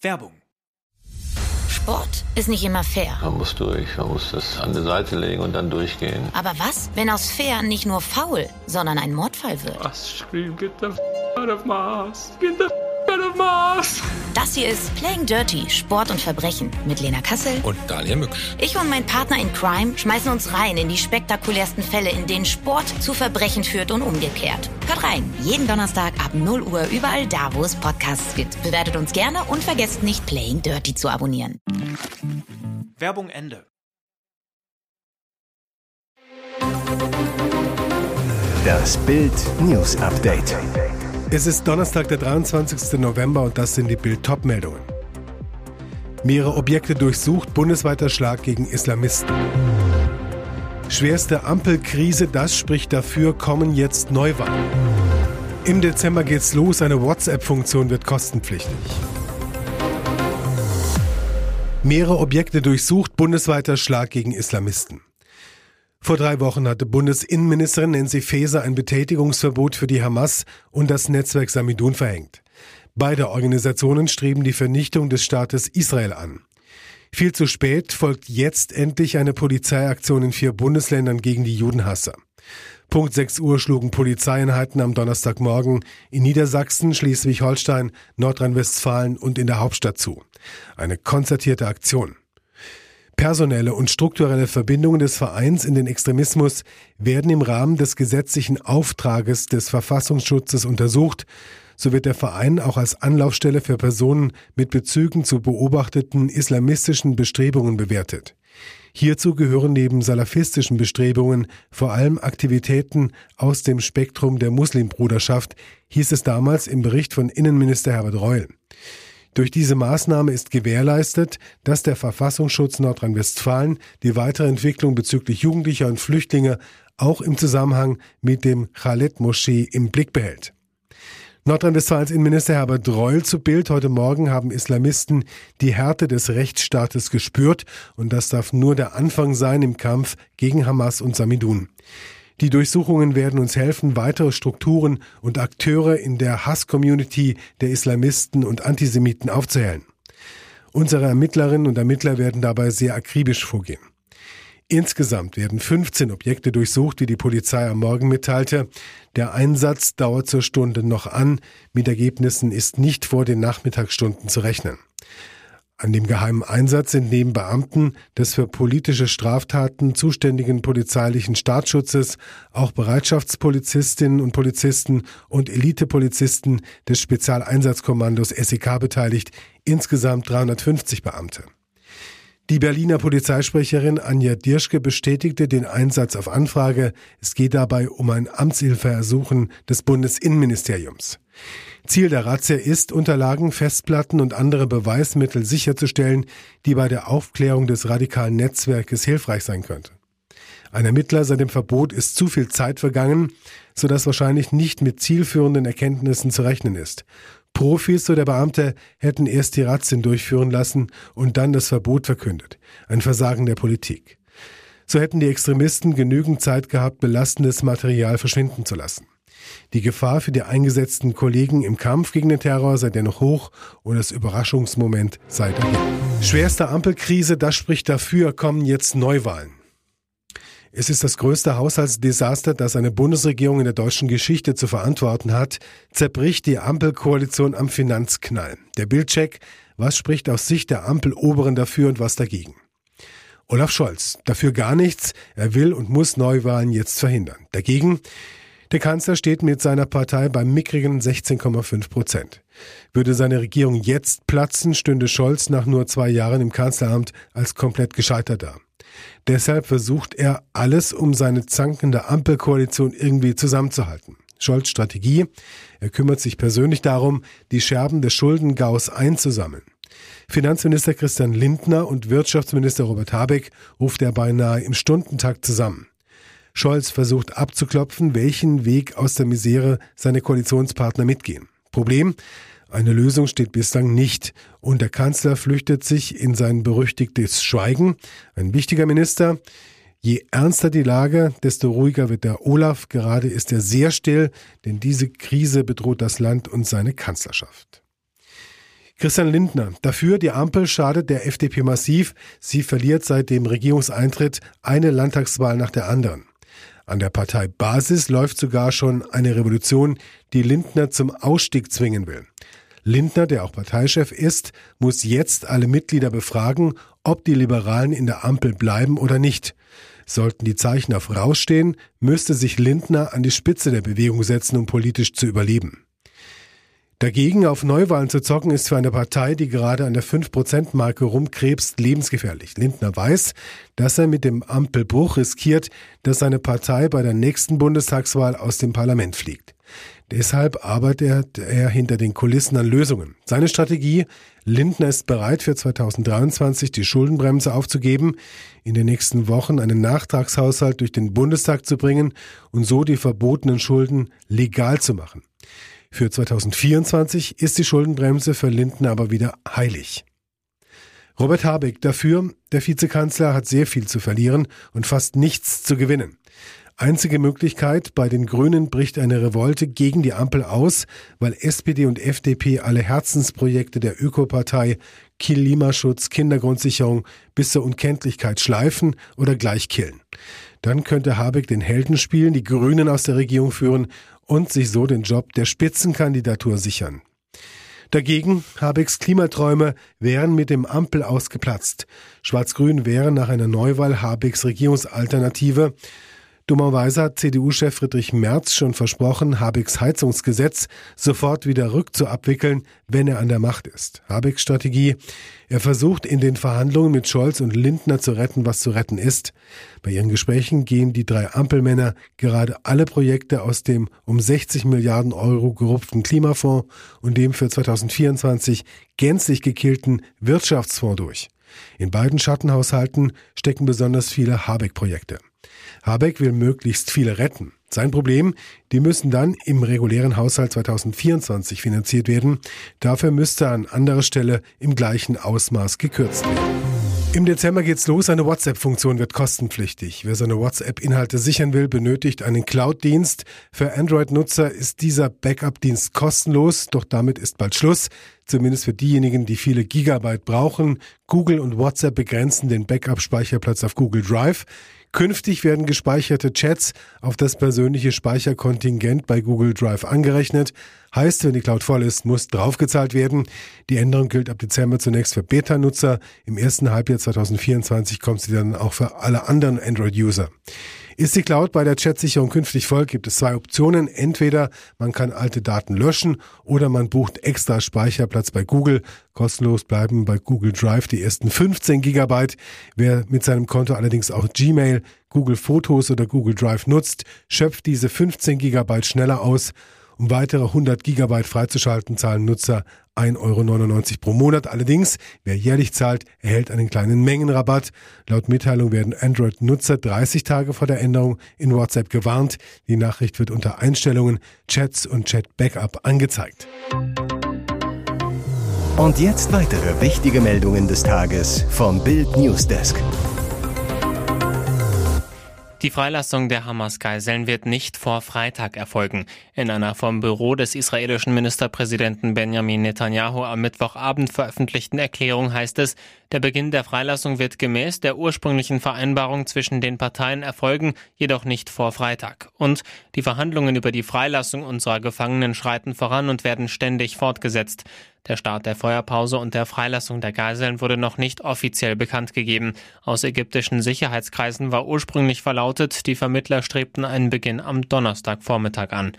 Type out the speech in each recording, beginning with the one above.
Werbung. Sport ist nicht immer fair. Man muss durch, man muss das an die Seite legen und dann durchgehen. Aber was, wenn aus fair nicht nur faul, sondern ein Mordfall wird? Was scream, get the f out of Mars, get the f Mars. Das hier ist Playing Dirty, Sport und Verbrechen mit Lena Kassel und Daniel Mücksch. Ich und mein Partner in Crime schmeißen uns rein in die spektakulärsten Fälle, in denen Sport zu Verbrechen führt und umgekehrt. Hört rein, jeden Donnerstag ab 0 Uhr überall da, wo es Podcasts gibt. Bewertet uns gerne und vergesst nicht Playing Dirty zu abonnieren. Werbung Ende. Das Bild News Update. Es ist Donnerstag, der 23. November und das sind die Bild-Top-Meldungen. Mehrere Objekte durchsucht, bundesweiter Schlag gegen Islamisten. Schwerste Ampelkrise, das spricht dafür, kommen jetzt Neuwahlen. Im Dezember geht's los, eine WhatsApp-Funktion wird kostenpflichtig. Mehrere Objekte durchsucht, bundesweiter Schlag gegen Islamisten. Vor drei Wochen hatte Bundesinnenministerin Nancy Faeser ein Betätigungsverbot für die Hamas und das Netzwerk Samidun verhängt. Beide Organisationen streben die Vernichtung des Staates Israel an. Viel zu spät folgt jetzt endlich eine Polizeiaktion in vier Bundesländern gegen die Judenhasser. Punkt 6 Uhr schlugen Polizeieinheiten am Donnerstagmorgen in Niedersachsen, Schleswig-Holstein, Nordrhein-Westfalen und in der Hauptstadt zu. Eine konzertierte Aktion. Personelle und strukturelle Verbindungen des Vereins in den Extremismus werden im Rahmen des gesetzlichen Auftrages des Verfassungsschutzes untersucht. So wird der Verein auch als Anlaufstelle für Personen mit Bezügen zu beobachteten islamistischen Bestrebungen bewertet. Hierzu gehören neben salafistischen Bestrebungen vor allem Aktivitäten aus dem Spektrum der Muslimbruderschaft, hieß es damals im Bericht von Innenminister Herbert Reul. Durch diese Maßnahme ist gewährleistet, dass der Verfassungsschutz Nordrhein-Westfalen die weitere Entwicklung bezüglich Jugendlicher und Flüchtlinge auch im Zusammenhang mit dem Khaled-Moschee im Blick behält. Nordrhein-Westfalens Innenminister Herbert Reul zu Bild. Heute Morgen haben Islamisten die Härte des Rechtsstaates gespürt und das darf nur der Anfang sein im Kampf gegen Hamas und Samidun. Die Durchsuchungen werden uns helfen, weitere Strukturen und Akteure in der Hass-Community der Islamisten und Antisemiten aufzuhellen. Unsere Ermittlerinnen und Ermittler werden dabei sehr akribisch vorgehen. Insgesamt werden 15 Objekte durchsucht, wie die Polizei am Morgen mitteilte. Der Einsatz dauert zur Stunde noch an. Mit Ergebnissen ist nicht vor den Nachmittagsstunden zu rechnen. An dem geheimen Einsatz sind neben Beamten des für politische Straftaten zuständigen polizeilichen Staatsschutzes auch Bereitschaftspolizistinnen und Polizisten und Elitepolizisten des Spezialeinsatzkommandos SEK beteiligt, insgesamt 350 Beamte. Die Berliner Polizeisprecherin Anja Dirschke bestätigte den Einsatz auf Anfrage. Es geht dabei um ein Amtshilfeersuchen des Bundesinnenministeriums. Ziel der Razzia ist, Unterlagen, Festplatten und andere Beweismittel sicherzustellen, die bei der Aufklärung des radikalen Netzwerkes hilfreich sein könnte. Ein Ermittler seit dem Verbot ist zu viel Zeit vergangen, sodass wahrscheinlich nicht mit zielführenden Erkenntnissen zu rechnen ist. Profis, so der Beamte, hätten erst die Razzien durchführen lassen und dann das Verbot verkündet. Ein Versagen der Politik. So hätten die Extremisten genügend Zeit gehabt, belastendes Material verschwinden zu lassen. Die Gefahr für die eingesetzten Kollegen im Kampf gegen den Terror sei dennoch hoch und das Überraschungsmoment sei dahin. Schwerste Ampelkrise, das spricht dafür, kommen jetzt Neuwahlen. Es ist das größte Haushaltsdesaster, das eine Bundesregierung in der deutschen Geschichte zu verantworten hat, zerbricht die Ampelkoalition am Finanzknall. Der Bildcheck, was spricht aus Sicht der Ampeloberen dafür und was dagegen? Olaf Scholz, dafür gar nichts, er will und muss Neuwahlen jetzt verhindern. Dagegen der Kanzler steht mit seiner Partei beim mickrigen 16,5 Prozent. Würde seine Regierung jetzt platzen, stünde Scholz nach nur zwei Jahren im Kanzleramt als komplett gescheitert da. Deshalb versucht er alles, um seine zankende Ampelkoalition irgendwie zusammenzuhalten. Scholz Strategie, er kümmert sich persönlich darum, die Scherben des Schuldengaus einzusammeln. Finanzminister Christian Lindner und Wirtschaftsminister Robert Habeck ruft er beinahe im Stundentakt zusammen. Scholz versucht abzuklopfen, welchen Weg aus der Misere seine Koalitionspartner mitgehen. Problem? Eine Lösung steht bislang nicht und der Kanzler flüchtet sich in sein berüchtigtes Schweigen. Ein wichtiger Minister. Je ernster die Lage, desto ruhiger wird der Olaf. Gerade ist er sehr still, denn diese Krise bedroht das Land und seine Kanzlerschaft. Christian Lindner. Dafür, die Ampel schadet der FDP massiv. Sie verliert seit dem Regierungseintritt eine Landtagswahl nach der anderen. An der Parteibasis läuft sogar schon eine Revolution, die Lindner zum Ausstieg zwingen will. Lindner, der auch Parteichef ist, muss jetzt alle Mitglieder befragen, ob die Liberalen in der Ampel bleiben oder nicht. Sollten die Zeichen auf rausstehen, müsste sich Lindner an die Spitze der Bewegung setzen, um politisch zu überleben. Dagegen auf Neuwahlen zu zocken, ist für eine Partei, die gerade an der 5%-Marke rumkrebst, lebensgefährlich. Lindner weiß, dass er mit dem Ampelbruch riskiert, dass seine Partei bei der nächsten Bundestagswahl aus dem Parlament fliegt. Deshalb arbeitet er hinter den Kulissen an Lösungen. Seine Strategie, Lindner ist bereit für 2023 die Schuldenbremse aufzugeben, in den nächsten Wochen einen Nachtragshaushalt durch den Bundestag zu bringen und so die verbotenen Schulden legal zu machen. Für 2024 ist die Schuldenbremse für Lindner aber wieder heilig. Robert Habeck dafür, der Vizekanzler hat sehr viel zu verlieren und fast nichts zu gewinnen. Einzige Möglichkeit, bei den Grünen bricht eine Revolte gegen die Ampel aus, weil SPD und FDP alle Herzensprojekte der Ökopartei Klimaschutz, Kindergrundsicherung bis zur Unkenntlichkeit schleifen oder gleich killen. Dann könnte Habeck den Helden spielen, die Grünen aus der Regierung führen und sich so den Job der Spitzenkandidatur sichern. Dagegen Habecks Klimaträume wären mit dem Ampel ausgeplatzt. Schwarz-Grün wäre nach einer Neuwahl Habecks Regierungsalternative. Dummerweise hat CDU-Chef Friedrich Merz schon versprochen, Habecks Heizungsgesetz sofort wieder rückzuabwickeln, wenn er an der Macht ist. Habecks Strategie, er versucht in den Verhandlungen mit Scholz und Lindner zu retten, was zu retten ist. Bei ihren Gesprächen gehen die drei Ampelmänner gerade alle Projekte aus dem um 60 Milliarden Euro gerupften Klimafonds und dem für 2024 gänzlich gekillten Wirtschaftsfonds durch. In beiden Schattenhaushalten stecken besonders viele Habeck-Projekte. Habeck will möglichst viele retten. Sein Problem, die müssen dann im regulären Haushalt 2024 finanziert werden. Dafür müsste an anderer Stelle im gleichen Ausmaß gekürzt werden. Im Dezember geht's los. Eine WhatsApp-Funktion wird kostenpflichtig. Wer seine WhatsApp-Inhalte sichern will, benötigt einen Cloud-Dienst. Für Android-Nutzer ist dieser Backup-Dienst kostenlos, doch damit ist bald Schluss. Zumindest für diejenigen, die viele Gigabyte brauchen. Google und WhatsApp begrenzen den Backup-Speicherplatz auf Google Drive. Künftig werden gespeicherte Chats auf das persönliche Speicherkontingent bei Google Drive angerechnet. Heißt, wenn die Cloud voll ist, muss draufgezahlt werden. Die Änderung gilt ab Dezember zunächst für Beta-Nutzer. Im ersten Halbjahr 2024 kommt sie dann auch für alle anderen Android-User. Ist die Cloud bei der Chatsicherung künftig voll, gibt es zwei Optionen. Entweder man kann alte Daten löschen oder man bucht extra Speicherplatz bei Google. Kostenlos bleiben bei Google Drive die ersten 15 Gigabyte. Wer mit seinem Konto allerdings auch Gmail, Google Fotos oder Google Drive nutzt, schöpft diese 15 Gigabyte schneller aus um weitere 100 Gigabyte freizuschalten, zahlen Nutzer 1,99 Euro pro Monat. Allerdings, wer jährlich zahlt, erhält einen kleinen Mengenrabatt. Laut Mitteilung werden Android-Nutzer 30 Tage vor der Änderung in WhatsApp gewarnt. Die Nachricht wird unter Einstellungen, Chats und Chat-Backup angezeigt. Und jetzt weitere wichtige Meldungen des Tages vom Bild Newsdesk. Die Freilassung der Hamas-Geiseln wird nicht vor Freitag erfolgen. In einer vom Büro des israelischen Ministerpräsidenten Benjamin Netanyahu am Mittwochabend veröffentlichten Erklärung heißt es, der Beginn der Freilassung wird gemäß der ursprünglichen Vereinbarung zwischen den Parteien erfolgen, jedoch nicht vor Freitag. Und die Verhandlungen über die Freilassung unserer Gefangenen schreiten voran und werden ständig fortgesetzt. Der Start der Feuerpause und der Freilassung der Geiseln wurde noch nicht offiziell bekannt gegeben. Aus ägyptischen Sicherheitskreisen war ursprünglich verlautet, die Vermittler strebten einen Beginn am Donnerstagvormittag an.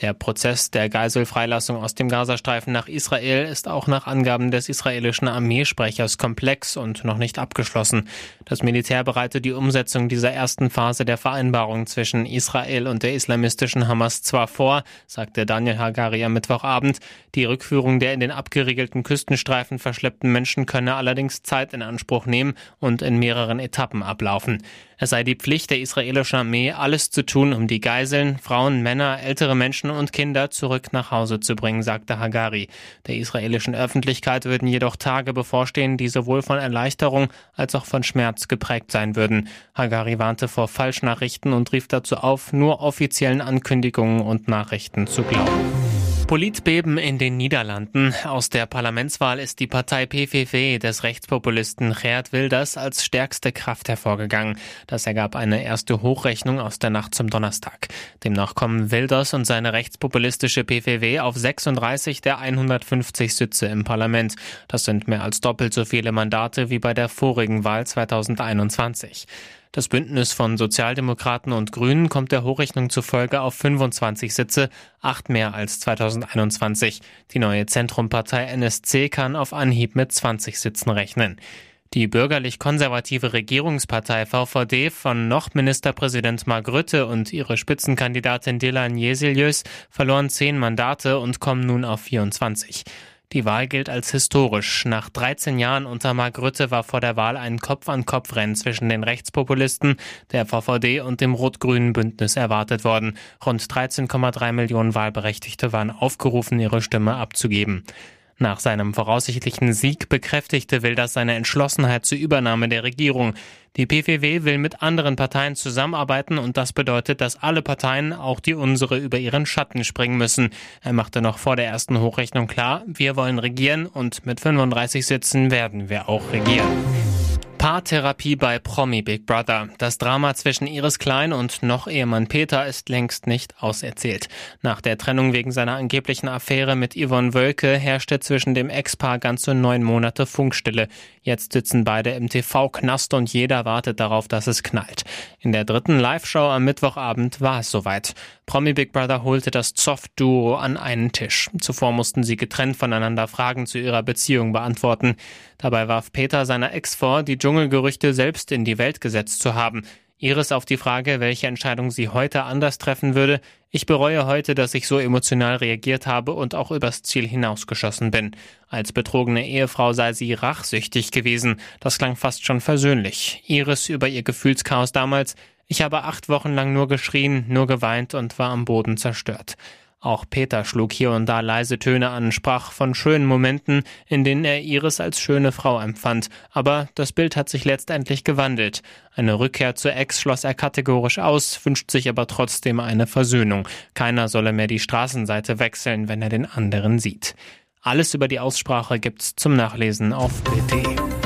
Der Prozess der Geiselfreilassung aus dem Gazastreifen nach Israel ist auch nach Angaben des israelischen Armeesprechers komplex und noch nicht abgeschlossen. Das Militär bereitet die Umsetzung dieser ersten Phase der Vereinbarung zwischen Israel und der islamistischen Hamas zwar vor, sagte Daniel Hagari am Mittwochabend, die Rückführung der in den abgeriegelten Küstenstreifen verschleppten Menschen könne allerdings Zeit in Anspruch nehmen und in mehreren Etappen ablaufen. Es sei die Pflicht der israelischen Armee, alles zu tun, um die Geiseln, Frauen, Männer, ältere Menschen und Kinder zurück nach Hause zu bringen, sagte Hagari. Der israelischen Öffentlichkeit würden jedoch Tage bevorstehen, die sowohl von Erleichterung als auch von Schmerz geprägt sein würden. Hagari warnte vor Falschnachrichten und rief dazu auf, nur offiziellen Ankündigungen und Nachrichten zu glauben. Politbeben in den Niederlanden. Aus der Parlamentswahl ist die Partei PVV des Rechtspopulisten Geert Wilders als stärkste Kraft hervorgegangen. Das ergab eine erste Hochrechnung aus der Nacht zum Donnerstag. Demnach kommen Wilders und seine rechtspopulistische PVV auf 36 der 150 Sitze im Parlament. Das sind mehr als doppelt so viele Mandate wie bei der vorigen Wahl 2021. Das Bündnis von Sozialdemokraten und Grünen kommt der Hochrechnung zufolge auf 25 Sitze, acht mehr als 2021. Die neue Zentrumpartei NSC kann auf Anhieb mit 20 Sitzen rechnen. Die bürgerlich-konservative Regierungspartei VVD von noch Ministerpräsident Mark Rutte und ihre Spitzenkandidatin Dylan Jesilius verloren zehn Mandate und kommen nun auf 24. Die Wahl gilt als historisch. Nach 13 Jahren unter Mark Rutte war vor der Wahl ein Kopf-an-Kopf-Rennen zwischen den Rechtspopulisten, der VVD und dem rot-grünen Bündnis erwartet worden. Rund 13,3 Millionen Wahlberechtigte waren aufgerufen, ihre Stimme abzugeben. Nach seinem voraussichtlichen Sieg bekräftigte Wilders seine Entschlossenheit zur Übernahme der Regierung. Die PVW will mit anderen Parteien zusammenarbeiten und das bedeutet, dass alle Parteien, auch die unsere, über ihren Schatten springen müssen. Er machte noch vor der ersten Hochrechnung klar, wir wollen regieren und mit 35 Sitzen werden wir auch regieren. Paartherapie bei Promi Big Brother. Das Drama zwischen Iris Klein und noch Ehemann Peter ist längst nicht auserzählt. Nach der Trennung wegen seiner angeblichen Affäre mit Yvonne Wölke herrschte zwischen dem Ex-Paar ganze neun Monate Funkstille. Jetzt sitzen beide im TV-Knast und jeder wartet darauf, dass es knallt. In der dritten Live-Show am Mittwochabend war es soweit. Promi Big Brother holte das Zoff-Duo an einen Tisch. Zuvor mussten sie getrennt voneinander Fragen zu ihrer Beziehung beantworten. Dabei warf Peter seiner Ex vor, die Dschungelgerüchte selbst in die Welt gesetzt zu haben. Iris auf die Frage, welche Entscheidung sie heute anders treffen würde. Ich bereue heute, dass ich so emotional reagiert habe und auch übers Ziel hinausgeschossen bin. Als betrogene Ehefrau sei sie rachsüchtig gewesen. Das klang fast schon versöhnlich. Iris über ihr Gefühlschaos damals. Ich habe acht Wochen lang nur geschrien, nur geweint und war am Boden zerstört. Auch Peter schlug hier und da leise Töne an, sprach von schönen Momenten, in denen er Iris als schöne Frau empfand. Aber das Bild hat sich letztendlich gewandelt. Eine Rückkehr zur Ex schloss er kategorisch aus, wünscht sich aber trotzdem eine Versöhnung. Keiner solle mehr die Straßenseite wechseln, wenn er den anderen sieht. Alles über die Aussprache gibt's zum Nachlesen auf Bild.de.